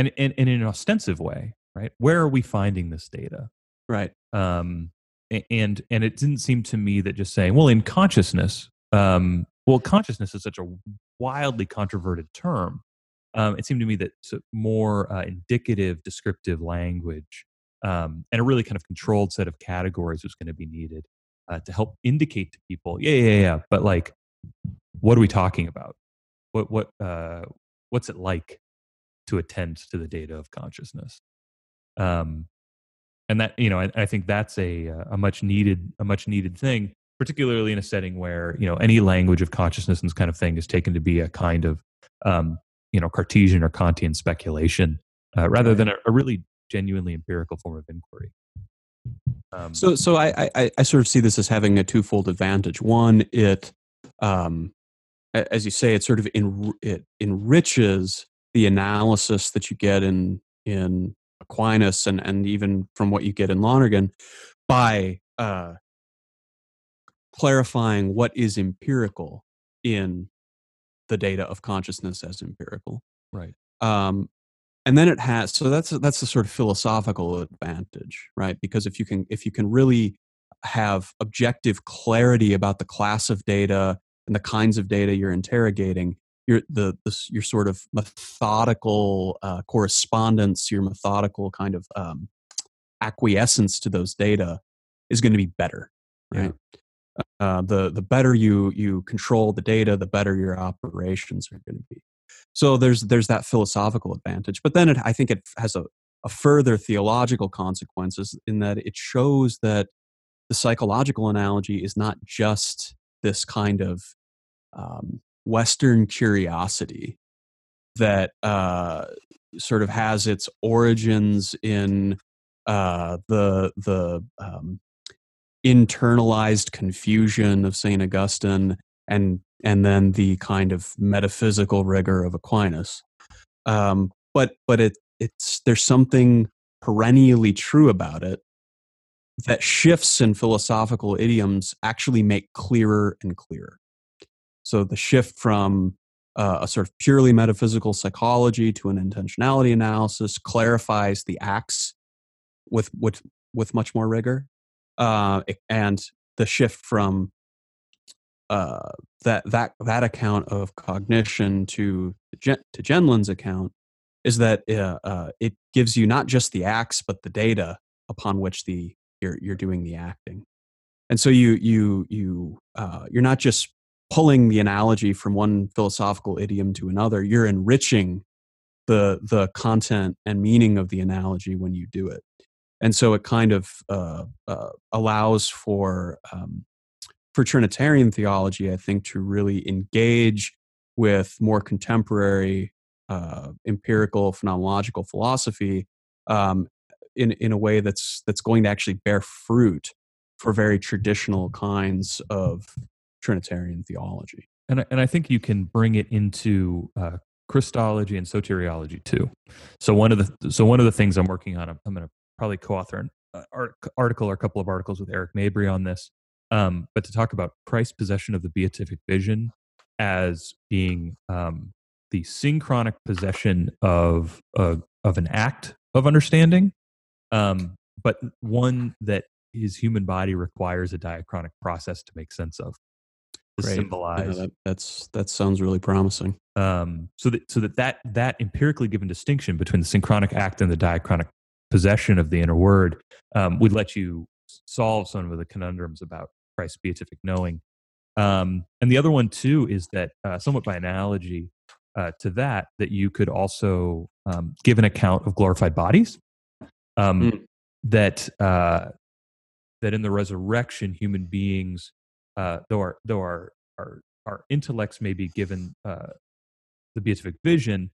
and, and, and in an ostensive way, right? Where are we finding this data? Right. Um, and and it didn't seem to me that just saying, well, in consciousness, um, well, consciousness is such a wildly controverted term. Um, it seemed to me that more uh, indicative, descriptive language um, and a really kind of controlled set of categories was going to be needed uh, to help indicate to people, yeah, yeah, yeah, but like, what are we talking about? What what uh, what's it like to attend to the data of consciousness? Um, and that you know, I, I think that's a uh, a much needed a much needed thing, particularly in a setting where you know any language of consciousness and this kind of thing is taken to be a kind of um, you know Cartesian or Kantian speculation uh, rather than a, a really genuinely empirical form of inquiry. Um, So, so I, I, I sort of see this as having a twofold advantage. One, it, um, as you say, it sort of en- it enriches the analysis that you get in in Aquinas and and even from what you get in Lonergan by uh, clarifying what is empirical in the data of consciousness as empirical. Right. Um, and then it has so that's that's the sort of philosophical advantage, right? Because if you can if you can really have objective clarity about the class of data and the kinds of data you're interrogating, your the, the your sort of methodical uh, correspondence, your methodical kind of um, acquiescence to those data is going to be better, right? Yeah. Uh, the the better you you control the data, the better your operations are going to be. So there's there's that philosophical advantage, but then it, I think it has a, a further theological consequences in that it shows that the psychological analogy is not just this kind of um, Western curiosity that uh, sort of has its origins in uh, the the um, internalized confusion of Saint Augustine and and then the kind of metaphysical rigor of Aquinas. Um, but but it it's there's something perennially true about it that shifts in philosophical idioms actually make clearer and clearer. So the shift from uh, a sort of purely metaphysical psychology to an intentionality analysis clarifies the acts with with with much more rigor, uh, and the shift from uh, that that that account of cognition to to Gendlin's account is that uh, uh, it gives you not just the acts but the data upon which the you're you're doing the acting, and so you you you uh, you're not just pulling the analogy from one philosophical idiom to another. You're enriching the the content and meaning of the analogy when you do it, and so it kind of uh, uh, allows for um, for Trinitarian theology, I think, to really engage with more contemporary uh, empirical phenomenological philosophy um, in in a way that's that's going to actually bear fruit for very traditional kinds of Trinitarian theology. And and I think you can bring it into uh, Christology and soteriology too. So one of the so one of the things I'm working on, I'm, I'm going to probably co-author an uh, article or a couple of articles with Eric Mabry on this. Um, but to talk about Christ's possession of the beatific vision as being um, the synchronic possession of uh, of an act of understanding, um, but one that his human body requires a diachronic process to make sense of Great. symbolize. Yeah, that, that's that sounds really promising. Um, so that so that, that that empirically given distinction between the synchronic act and the diachronic possession of the inner word um, would let you solve some of the conundrums about Christ's beatific knowing. Um, and the other one too is that uh, somewhat by analogy uh, to that, that you could also um, give an account of glorified bodies. Um, mm. That uh, that in the resurrection, human beings uh, though our though our our our intellects may be given uh, the beatific vision,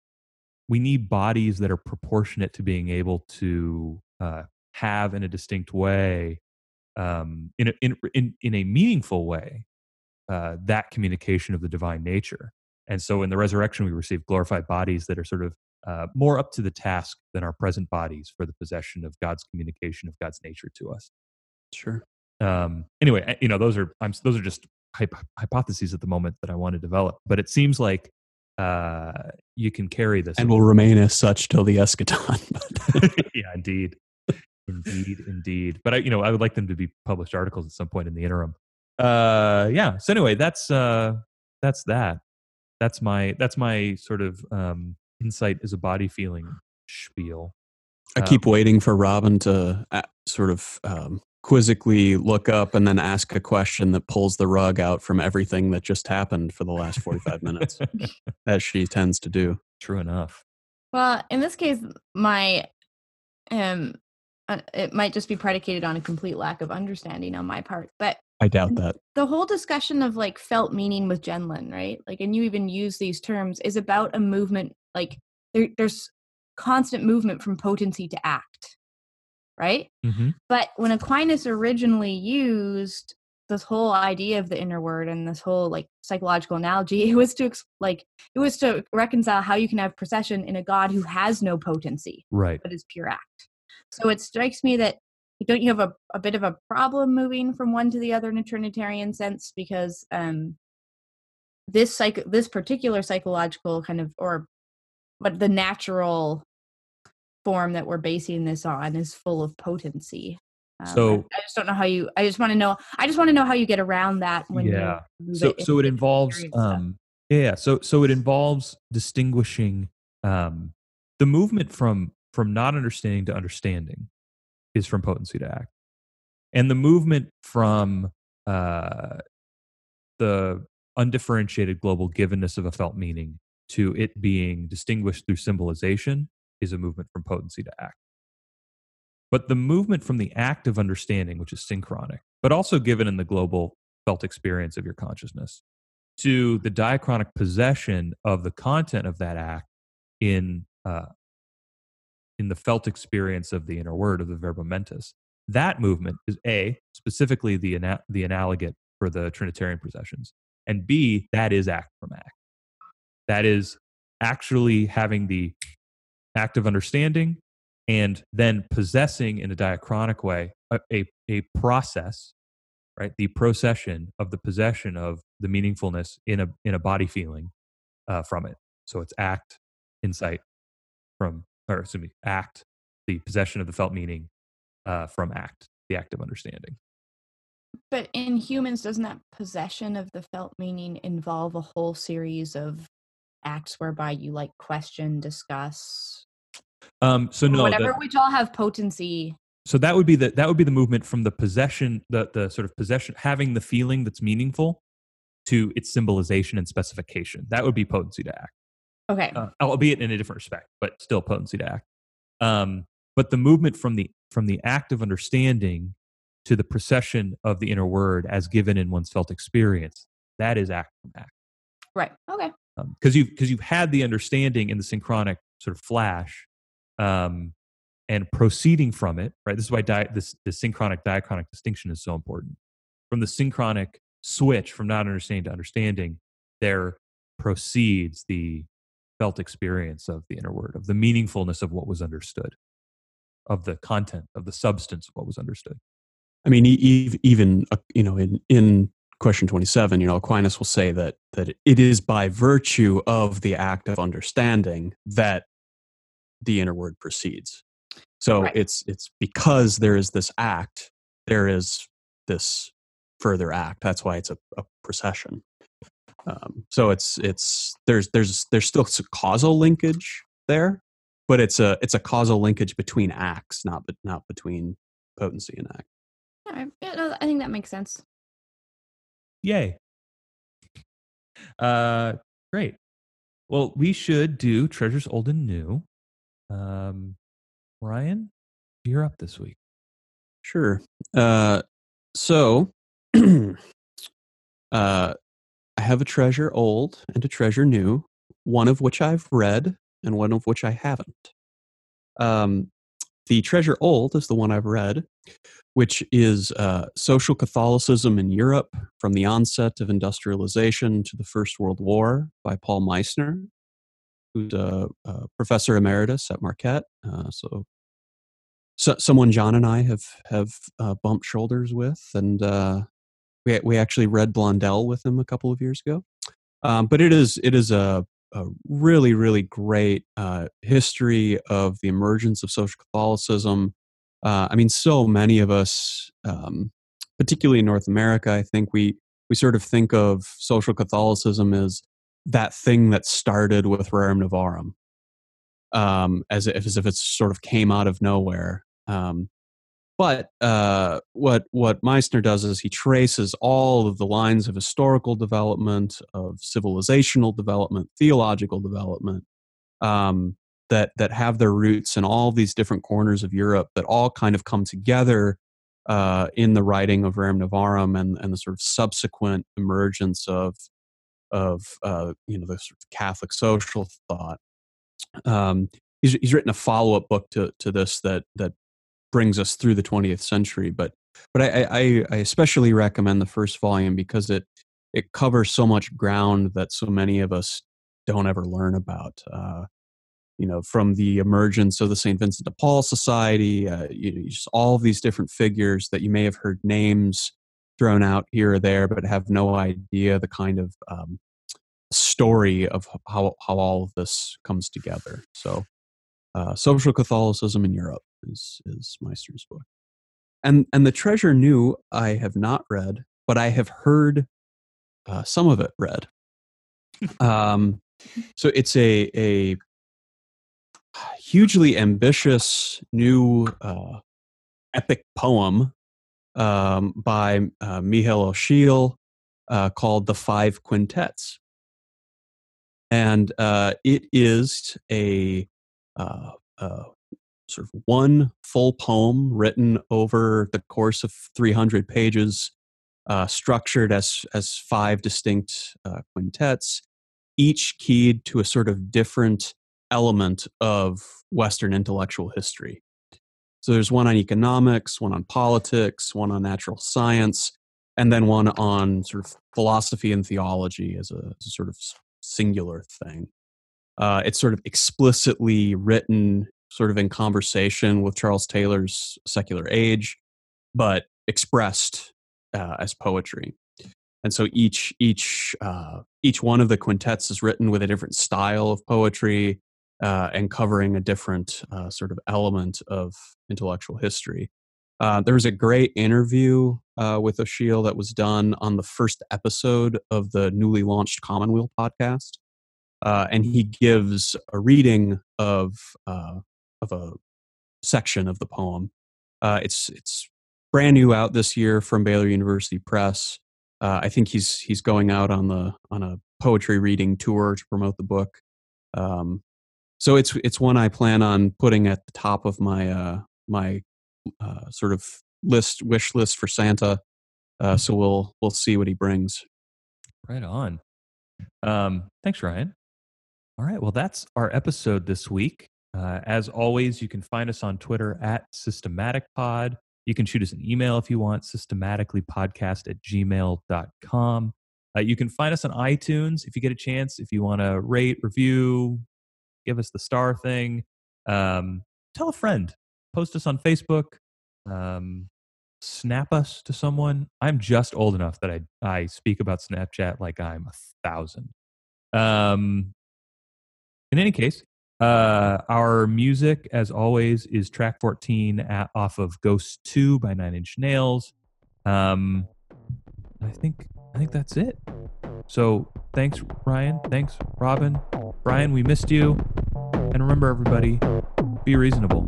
we need bodies that are proportionate to being able to uh, have in a distinct way, um, in, a, in in in a meaningful way, uh, that communication of the divine nature. And so, in the resurrection, we receive glorified bodies that are sort of uh, more up to the task than our present bodies for the possession of God's communication of God's nature to us. Sure um, anyway, you know, those are I'm, those are just hypotheses at the moment that I want to develop. But it seems like uh, you can carry this and will remain as such till the eschaton. yeah, indeed, indeed, indeed. But I, you know, I would like them to be published articles at some point in the interim. Uh, yeah. So anyway, that's uh, that's that. That's my that's my sort of um, insight as a body feeling spiel. I keep um, waiting for Robin to uh, sort of um, quizzically look up and then ask a question that pulls the rug out from everything that just happened for the last 45 minutes, as she tends to do. True enough. Well, in this case, my um, uh, it might just be predicated on a complete lack of understanding on my part, but I doubt that. The whole discussion of like felt meaning with Gendlin, right? Like, and you even use these terms is about a movement. Like, there, there's constant movement from potency to act right? Mm-hmm. But when Aquinas originally used this whole idea of the inner word and this whole like psychological analogy it was to like it was to reconcile how you can have procession in a god who has no potency right but is pure act so it strikes me that don't you have a, a bit of a problem moving from one to the other in a trinitarian sense because um this psych this particular psychological kind of or but the natural form that we're basing this on is full of potency um, so I, I, just don't know how you i just want to know i just want to know how you get around that when yeah. So it so it involves um yeah so so it involves distinguishing um the movement from from not understanding to understanding is from potency to act. And the movement from uh the undifferentiated global givenness of a felt meaning to it being distinguished through symbolization is a movement from potency to act but the movement from the act of understanding, which is synchronic, but also given in the global felt experience of your consciousness, to the diachronic possession of the content of that act in uh, in the felt experience of the inner word of the verbum mentis. That movement is a specifically the ana- the analogate for the Trinitarian processions, and b that is act from act. That is actually having the act of understanding and then possessing in a diachronic way a, a, a, process right? The procession of the possession of the meaningfulness in a in a body feeling uh, from it. So it's act insight from or excuse me act the possession of the felt meaning uh, from act the act of understanding. But in humans doesn't that possession of the felt meaning involve a whole series of acts whereby you like question discuss um, so no, whatever the, which all have potency. So that would be the that would be the movement from the possession, the the sort of possession, having the feeling that's meaningful, to its symbolization and specification. That would be potency to act. Okay, uh, albeit in a different respect, but still potency to act. Um, but the movement from the from the act of understanding to the procession of the inner word as given in one's felt experience, that is act from act. Right. Okay. Because um, you've because you've had the understanding in the synchronic sort of flash, um, and proceeding from it, right? This is why di- this, this synchronic diachronic distinction is so important. From the synchronic switch from not understanding to understanding, there proceeds the felt experience of the inner word, of the meaningfulness of what was understood, of the content, of the substance of what was understood. I mean, even uh, you know, in in question 27 you know aquinas will say that that it is by virtue of the act of understanding that the inner word proceeds. So right. it's it's because there is this act, there is this further act. That's why it's a, a procession. Um, so it's it's there's there's there's still a causal linkage there, but it's a it's a causal linkage between acts, not but not between potency and act. Yeah, I think that makes sense. Yay! Uh, great. Well, we should do treasures old and new. Um, Ryan, you're up this week. Sure. Uh, so, uh, I have a treasure old and a treasure new, one of which I've read and one of which I haven't. Um, the treasure old is the one I've read, which is uh, social Catholicism in Europe from the onset of industrialization to the First World War by Paul Misner who's a, a professor emeritus at Marquette. Uh, so, so, someone Jon and I have have uh, bumped shoulders with, and uh, we we actually read Blondel with him a couple of years ago. Um, but it is it is a, a really really great uh, history of the emergence of social Catholicism. Uh, I mean, so many of us, um, particularly in North America, I think we we sort of think of social Catholicism as that thing that started with Rerum Novarum, um, as if as if it sort of came out of nowhere. Um, but uh, what what Misner does is he traces all of the lines of historical development, of civilizational development, theological development um, that that have their roots in all these different corners of Europe that all kind of come together uh, in the writing of Rerum Novarum and, and the sort of subsequent emergence of of uh, you know the sort of Catholic social thought. Um, he's he's written a follow up book to to this that that brings us through the 20th century. But but I, I, I especially recommend the first volume because it it covers so much ground that so many of us don't ever learn about. Uh, you know, from the emergence of the St. Vincent de Paul Society, uh, you know, just all these different figures that you may have heard names thrown out here or there, but have no idea the kind of um, story of how, how all of this comes together. So, uh, Social Catholicism in Europe is, is Misner's book. And, and The Treasure New, I have not read, but I have heard uh, some of it read. um, so it's a, a hugely ambitious new uh, epic poem um, by uh, Micheal O'Siadhail uh, called The Five Quintets. And uh, it is a uh, uh, sort of one full poem written over the course of 300 pages, uh, structured as, as five distinct quintets, each keyed to a sort of different element of Western intellectual history. So there's one on economics, one on politics, one on natural science, and then one on sort of philosophy and theology as a, as a sort of singular thing. Uh, it's sort of explicitly written, sort of in conversation with Charles Taylor's Secular Age, but expressed uh, as poetry. And so each each uh, each one of the quintets is written with a different style of poetry, uh, and covering a different uh, sort of element of intellectual history. Uh, there was a great interview uh, with O'Siadhail that was done on the first episode of the newly launched Commonweal podcast, uh, and he gives a reading of uh, of a section of the poem. it's it's brand new out this year from Baylor University Press. I think he's he's going out on the on a poetry reading tour to promote the book. Um, so it's it's one I plan on putting at the top of my uh, my uh, sort of list wish list for Santa. Uh, so we'll we'll see what he brings. Right on. Um, thanks, Ryan. All right. Well, that's our episode this week. Uh, as always, you can find us on Twitter at Systematic Pod. You can shoot us an email if you want, systematicallypodcast at gmail.com. Uh, you can find us on iTunes if you get a chance. If you want to rate, review, give us the star thing. Um, tell a friend. Post us on Facebook. Um, snap us to someone. I'm just old enough that I I speak about Snapchat like I'm a thousand. Um, in any case, uh, our music, as always, is track 14 at, off of Ghost 2 by Nine Inch Nails. Um, I think I think that's it. So thanks, Ryan. Thanks, Robin. Brian, we missed you. And remember, everybody, be reasonable.